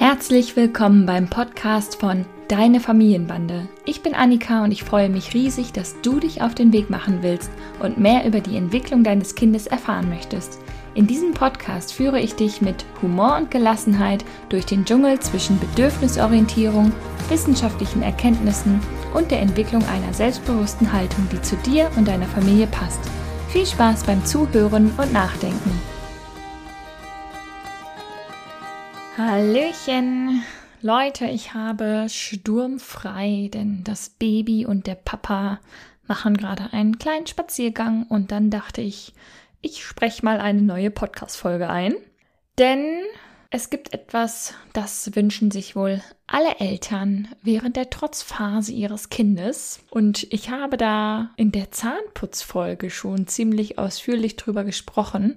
Herzlich willkommen beim Podcast von Deine Familienbande. Ich bin Annika und ich freue mich riesig, dass du dich auf den Weg machen willst und mehr über die Entwicklung deines Kindes erfahren möchtest. In diesem Podcast führe ich dich mit Humor und Gelassenheit durch den Dschungel zwischen Bedürfnisorientierung, wissenschaftlichen Erkenntnissen und der Entwicklung einer selbstbewussten Haltung, die zu dir und deiner Familie passt. Viel Spaß beim Zuhören und Nachdenken. Hallöchen! Leute, ich habe sturmfrei, denn das Baby und der Papa machen gerade einen kleinen Spaziergang und dann dachte ich, ich spreche mal eine neue Podcast-Folge ein. Denn es gibt etwas, das wünschen sich wohl alle Eltern während der Trotzphase ihres Kindes. Und ich habe da in der Zahnputzfolge schon ziemlich ausführlich drüber gesprochen,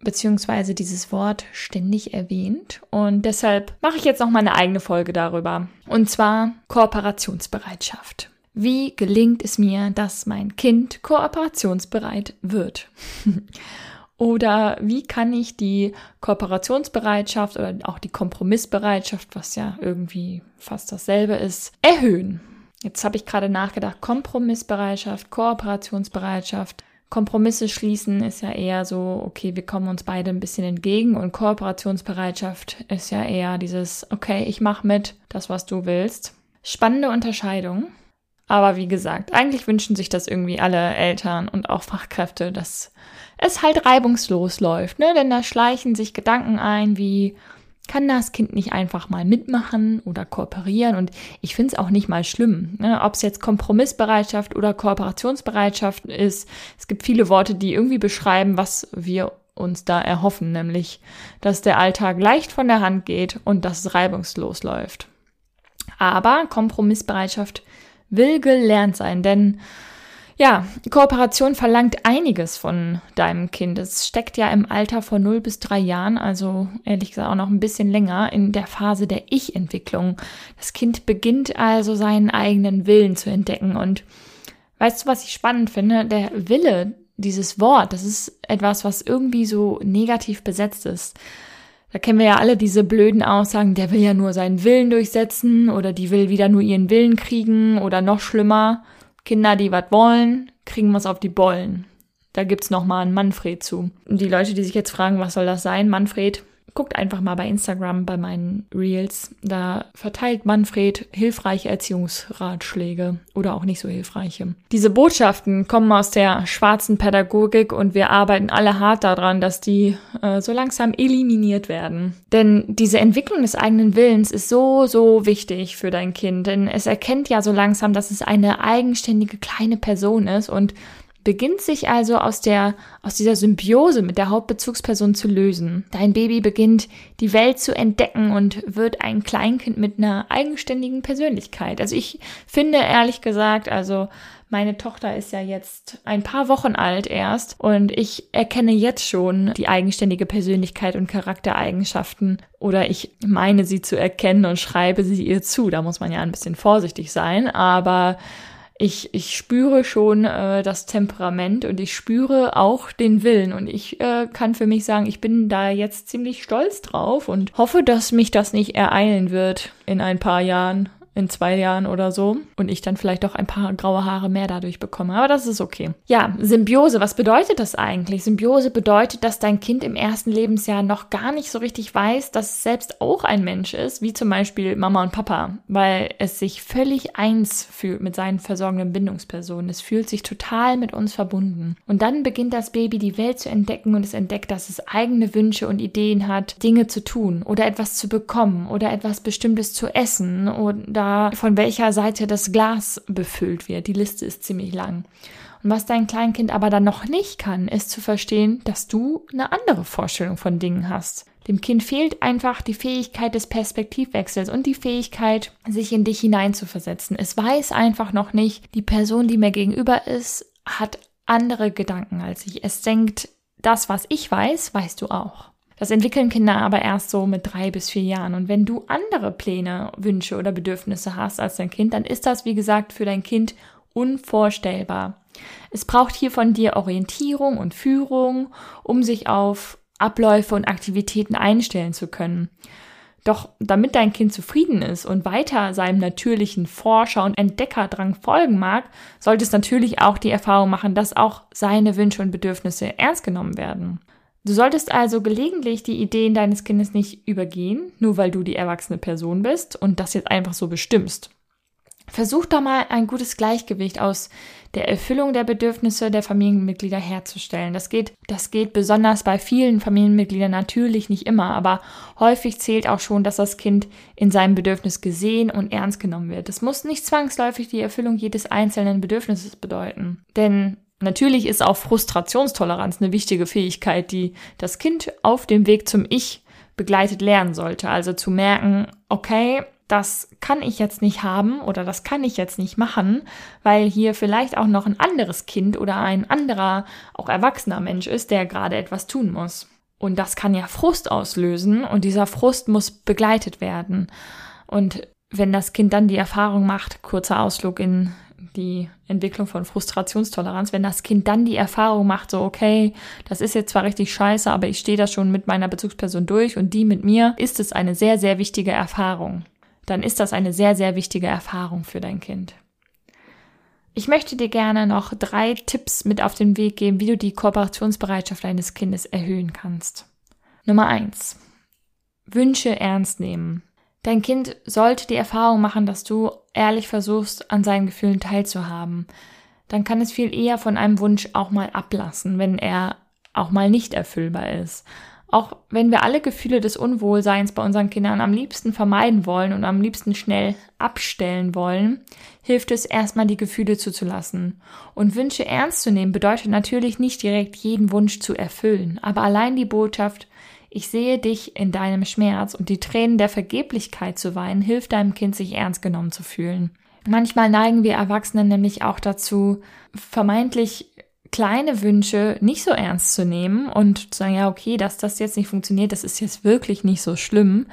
beziehungsweise dieses Wort ständig erwähnt. Und deshalb mache ich jetzt noch mal eine eigene Folge darüber. Und zwar Kooperationsbereitschaft. Wie gelingt es mir, dass mein Kind kooperationsbereit wird? Oder wie kann ich die Kooperationsbereitschaft oder auch die Kompromissbereitschaft, was ja irgendwie fast dasselbe ist, erhöhen? Jetzt habe ich gerade nachgedacht, Kompromissbereitschaft, Kooperationsbereitschaft. Kompromisse schließen ist ja eher so, okay, wir kommen uns beide ein bisschen entgegen und Kooperationsbereitschaft ist ja eher dieses, okay, ich mache mit, das, was du willst. Spannende Unterscheidung. Aber wie gesagt, eigentlich wünschen sich das irgendwie alle Eltern und auch Fachkräfte, dass es halt reibungslos läuft, ne? Denn da schleichen sich Gedanken ein, wie kann das Kind nicht einfach mal mitmachen oder kooperieren? Und ich finde es auch nicht mal schlimm, ne? ob es jetzt Kompromissbereitschaft oder Kooperationsbereitschaft ist. Es gibt viele Worte, die irgendwie beschreiben, was wir uns da erhoffen, nämlich, dass der Alltag leicht von der Hand geht und dass es reibungslos läuft. Aber Kompromissbereitschaft will gelernt sein, denn ja, Kooperation verlangt einiges von deinem Kind. Es steckt ja im Alter von 0 bis 3 Jahren, also ehrlich gesagt auch noch ein bisschen länger, in der Phase der Ich-Entwicklung. Das Kind beginnt also seinen eigenen Willen zu entdecken. Und weißt du, was ich spannend finde? Der Wille, dieses Wort, das ist etwas, was irgendwie so negativ besetzt ist. Da kennen wir ja alle diese blöden Aussagen, der will ja nur seinen Willen durchsetzen oder die will wieder nur ihren Willen kriegen oder noch schlimmer, Kinder, die was wollen, kriegen was auf die Bollen. Da gibt's noch mal einen Manfred zu. Und die Leute, die sich jetzt fragen, was soll das sein, Manfred, Guckt einfach mal bei Instagram bei meinen Reels. Da verteilt Manfred hilfreiche Erziehungsratschläge oder auch nicht so hilfreiche. Diese Botschaften kommen aus der schwarzen Pädagogik und wir arbeiten alle hart daran, dass die äh, so langsam eliminiert werden. Denn diese Entwicklung des eigenen Willens ist so, so wichtig für dein Kind. Denn es erkennt ja so langsam, dass es eine eigenständige kleine Person ist und beginnt sich also aus der, aus dieser Symbiose mit der Hauptbezugsperson zu lösen. Dein Baby beginnt die Welt zu entdecken und wird ein Kleinkind mit einer eigenständigen Persönlichkeit. Also ich finde ehrlich gesagt, also meine Tochter ist ja jetzt ein paar Wochen alt erst und ich erkenne jetzt schon die eigenständige Persönlichkeit und Charaktereigenschaften oder ich meine sie zu erkennen und schreibe sie ihr zu. Da muss man ja ein bisschen vorsichtig sein, aber ich, ich spüre schon äh, das Temperament und ich spüre auch den Willen. Und ich äh, kann für mich sagen, ich bin da jetzt ziemlich stolz drauf und hoffe, dass mich das nicht ereilen wird in ein paar Jahren in zwei Jahren oder so und ich dann vielleicht auch ein paar graue Haare mehr dadurch bekomme. Aber das ist okay. Ja, Symbiose, was bedeutet das eigentlich? Symbiose bedeutet, dass dein Kind im ersten Lebensjahr noch gar nicht so richtig weiß, dass es selbst auch ein Mensch ist, wie zum Beispiel Mama und Papa, weil es sich völlig eins fühlt mit seinen versorgenden Bindungspersonen. Es fühlt sich total mit uns verbunden. Und dann beginnt das Baby die Welt zu entdecken und es entdeckt, dass es eigene Wünsche und Ideen hat, Dinge zu tun oder etwas zu bekommen oder etwas Bestimmtes zu essen oder von welcher Seite das Glas befüllt wird. Die Liste ist ziemlich lang. Und was dein Kleinkind aber dann noch nicht kann, ist zu verstehen, dass du eine andere Vorstellung von Dingen hast. Dem Kind fehlt einfach die Fähigkeit des Perspektivwechsels und die Fähigkeit, sich in dich hineinzuversetzen. Es weiß einfach noch nicht, die Person, die mir gegenüber ist, hat andere Gedanken als ich. Es denkt, das, was ich weiß, weißt du auch. Das entwickeln Kinder aber erst so mit drei bis vier Jahren. Und wenn du andere Pläne, Wünsche oder Bedürfnisse hast als dein Kind, dann ist das, wie gesagt, für dein Kind unvorstellbar. Es braucht hier von dir Orientierung und Führung, um sich auf Abläufe und Aktivitäten einstellen zu können. Doch damit dein Kind zufrieden ist und weiter seinem natürlichen Forscher- und Entdeckerdrang folgen mag, sollte es natürlich auch die Erfahrung machen, dass auch seine Wünsche und Bedürfnisse ernst genommen werden. Du solltest also gelegentlich die Ideen deines Kindes nicht übergehen, nur weil du die erwachsene Person bist und das jetzt einfach so bestimmst. Versuch doch mal ein gutes Gleichgewicht aus der Erfüllung der Bedürfnisse der Familienmitglieder herzustellen. Das geht, das geht besonders bei vielen Familienmitgliedern natürlich nicht immer, aber häufig zählt auch schon, dass das Kind in seinem Bedürfnis gesehen und ernst genommen wird. Das muss nicht zwangsläufig die Erfüllung jedes einzelnen Bedürfnisses bedeuten. Denn natürlich ist auch Frustrationstoleranz eine wichtige Fähigkeit, die das Kind auf dem Weg zum Ich begleitet lernen sollte. Also zu merken, okay, das kann ich jetzt nicht haben oder das kann ich jetzt nicht machen, weil hier vielleicht auch noch ein anderes Kind oder ein anderer, auch erwachsener Mensch ist, der gerade etwas tun muss. Und das kann ja Frust auslösen und dieser Frust muss begleitet werden. Und wenn das Kind dann die Erfahrung macht, kurzer Ausflug in die Entwicklung von Frustrationstoleranz, wenn das Kind dann die Erfahrung macht, so, okay, das ist jetzt zwar richtig scheiße, aber ich stehe da schon mit meiner Bezugsperson durch und die mit mir, ist es eine sehr, sehr wichtige Erfahrung dann ist das eine sehr, sehr wichtige Erfahrung für dein Kind. Ich möchte dir gerne noch drei Tipps mit auf den Weg geben, wie du die Kooperationsbereitschaft deines Kindes erhöhen kannst. Nummer eins: Wünsche ernst nehmen. Dein Kind sollte die Erfahrung machen, dass du ehrlich versuchst, an seinen Gefühlen teilzuhaben. Dann kann es viel eher von einem Wunsch auch mal ablassen, wenn er auch mal nicht erfüllbar ist. Auch wenn wir alle Gefühle des Unwohlseins bei unseren Kindern am liebsten vermeiden wollen und am liebsten schnell abstellen wollen, hilft es erstmal die Gefühle zuzulassen. Und Wünsche ernst zu nehmen bedeutet natürlich nicht direkt jeden Wunsch zu erfüllen, aber allein die Botschaft, ich sehe dich in deinem Schmerz und die Tränen der Vergeblichkeit zu weinen, hilft deinem Kind, sich ernst genommen zu fühlen. Manchmal neigen wir Erwachsenen nämlich auch dazu, vermeintlich kleine Wünsche nicht so ernst zu nehmen und zu sagen, ja, okay, dass das jetzt nicht funktioniert, das ist jetzt wirklich nicht so schlimm,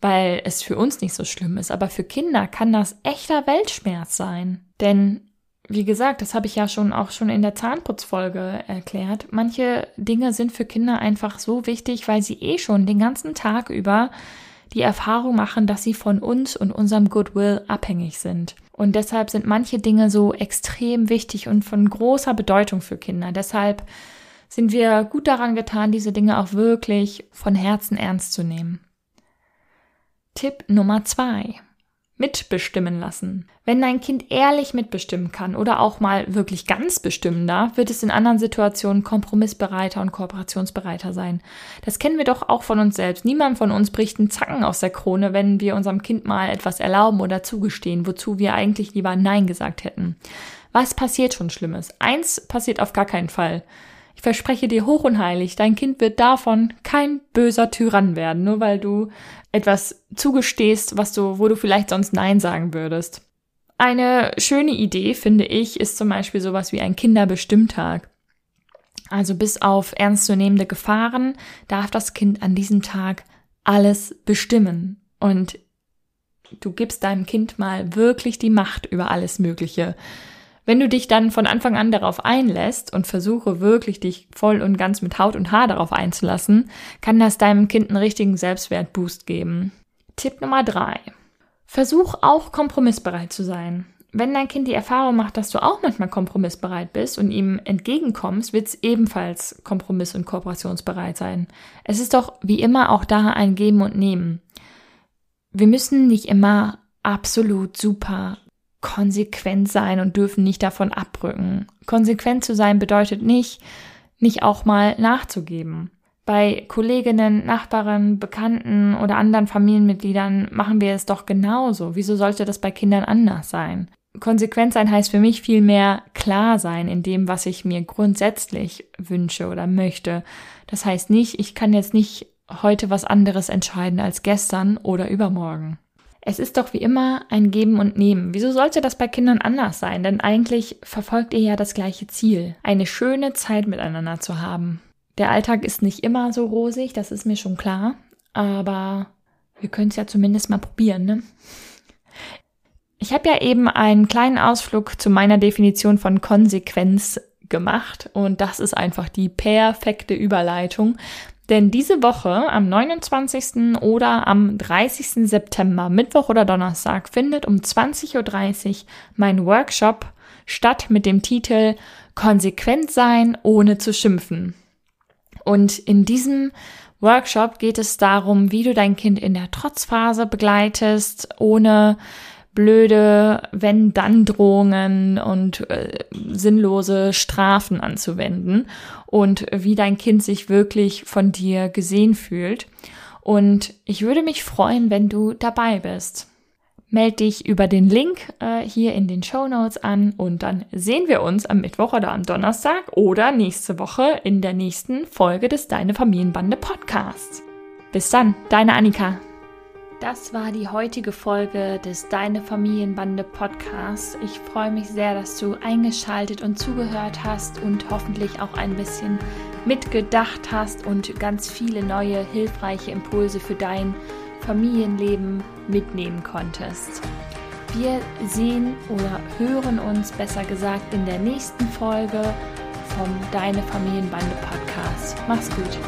weil es für uns nicht so schlimm ist. Aber für Kinder kann das echter Weltschmerz sein. Denn, wie gesagt, das habe ich ja schon auch schon in der Zahnputzfolge erklärt. Manche Dinge sind für Kinder einfach so wichtig, weil sie eh schon den ganzen Tag über die Erfahrung machen, dass sie von uns und unserem Goodwill abhängig sind. Und deshalb sind manche Dinge so extrem wichtig und von großer Bedeutung für Kinder. Deshalb sind wir gut daran getan, diese Dinge auch wirklich von Herzen ernst zu nehmen. Tipp Nummer zwei mitbestimmen lassen. Wenn dein Kind ehrlich mitbestimmen kann oder auch mal wirklich ganz bestimmen darf, wird es in anderen Situationen kompromissbereiter und kooperationsbereiter sein. Das kennen wir doch auch von uns selbst. Niemand von uns bricht einen Zacken aus der Krone, wenn wir unserem Kind mal etwas erlauben oder zugestehen, wozu wir eigentlich lieber Nein gesagt hätten. Was passiert schon Schlimmes? Eins passiert auf gar keinen Fall. Ich verspreche dir hoch und heilig, dein Kind wird davon kein böser Tyrann werden, nur weil du etwas zugestehst, was du, wo du vielleicht sonst Nein sagen würdest. Eine schöne Idee, finde ich, ist zum Beispiel sowas wie ein Kinderbestimmtag. Also bis auf ernstzunehmende Gefahren darf das Kind an diesem Tag alles bestimmen. Und du gibst deinem Kind mal wirklich die Macht über alles Mögliche. Wenn du dich dann von Anfang an darauf einlässt und versuche wirklich dich voll und ganz mit Haut und Haar darauf einzulassen, kann das deinem Kind einen richtigen Selbstwertboost geben. Tipp Nummer drei: Versuch auch kompromissbereit zu sein. Wenn dein Kind die Erfahrung macht, dass du auch manchmal kompromissbereit bist und ihm entgegenkommst, wird es ebenfalls kompromiss- und kooperationsbereit sein. Es ist doch wie immer auch da ein Geben und Nehmen. Wir müssen nicht immer absolut super konsequent sein und dürfen nicht davon abrücken. Konsequent zu sein bedeutet nicht, nicht auch mal nachzugeben. Bei Kolleginnen, Nachbarn, Bekannten oder anderen Familienmitgliedern machen wir es doch genauso. Wieso sollte das bei Kindern anders sein? Konsequent sein heißt für mich vielmehr klar sein in dem, was ich mir grundsätzlich wünsche oder möchte. Das heißt nicht, ich kann jetzt nicht heute was anderes entscheiden als gestern oder übermorgen. Es ist doch wie immer ein Geben und Nehmen. Wieso sollte das bei Kindern anders sein? Denn eigentlich verfolgt ihr ja das gleiche Ziel, eine schöne Zeit miteinander zu haben. Der Alltag ist nicht immer so rosig, das ist mir schon klar, aber wir können es ja zumindest mal probieren, ne? Ich habe ja eben einen kleinen Ausflug zu meiner Definition von Konsequenz gemacht und das ist einfach die perfekte Überleitung Denn diese Woche am 29. oder am 30. September, Mittwoch oder Donnerstag, findet um 20.30 Uhr mein Workshop statt mit dem Titel Konsequent sein, ohne zu schimpfen. Und in diesem Workshop geht es darum, wie du dein Kind in der Trotzphase begleitest, ohne blöde Wenn-Dann-Drohungen und äh, sinnlose Strafen anzuwenden und wie dein Kind sich wirklich von dir gesehen fühlt. Und ich würde mich freuen, wenn du dabei bist. Meld dich über den Link äh, hier in den Show Notes an und dann sehen wir uns am Mittwoch oder am Donnerstag oder nächste Woche in der nächsten Folge des Deine Familienbande Podcasts. Bis dann, deine Annika. Das war die heutige Folge des Deine Familienbande Podcasts. Ich freue mich sehr, dass du eingeschaltet und zugehört hast und hoffentlich auch ein bisschen mitgedacht hast und ganz viele neue hilfreiche Impulse für dein Familienleben mitnehmen konntest. Wir sehen oder hören uns besser gesagt in der nächsten Folge vom Deine Familienbande Podcast. Mach's gut.